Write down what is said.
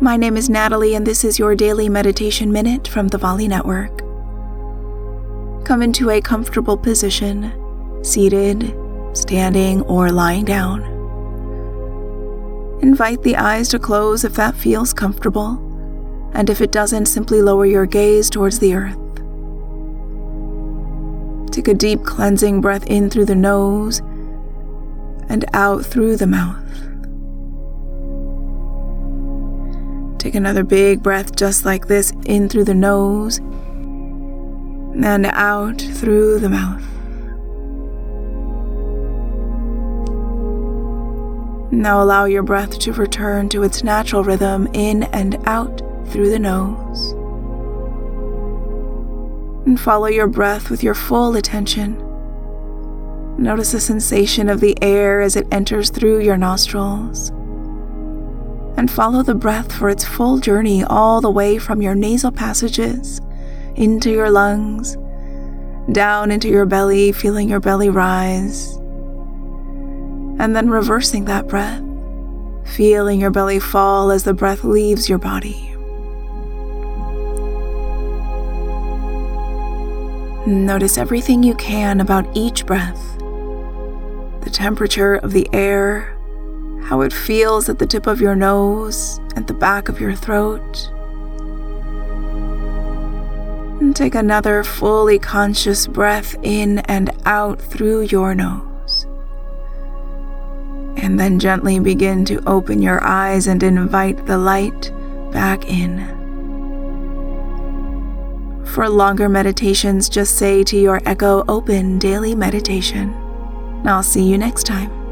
My name is Natalie, and this is your daily meditation minute from the Volley Network. Come into a comfortable position, seated, standing, or lying down. Invite the eyes to close if that feels comfortable, and if it doesn't, simply lower your gaze towards the earth. Take a deep cleansing breath in through the nose and out through the mouth. Take another big breath just like this in through the nose and out through the mouth. Now allow your breath to return to its natural rhythm in and out through the nose. And follow your breath with your full attention. Notice the sensation of the air as it enters through your nostrils and follow the breath for its full journey all the way from your nasal passages into your lungs, down into your belly, feeling your belly rise, and then reversing that breath, feeling your belly fall as the breath leaves your body. Notice everything you can about each breath the temperature of the air how it feels at the tip of your nose, at the back of your throat. And take another fully conscious breath in and out through your nose. And then gently begin to open your eyes and invite the light back in. For longer meditations, just say to your echo, Open Daily Meditation. I'll see you next time.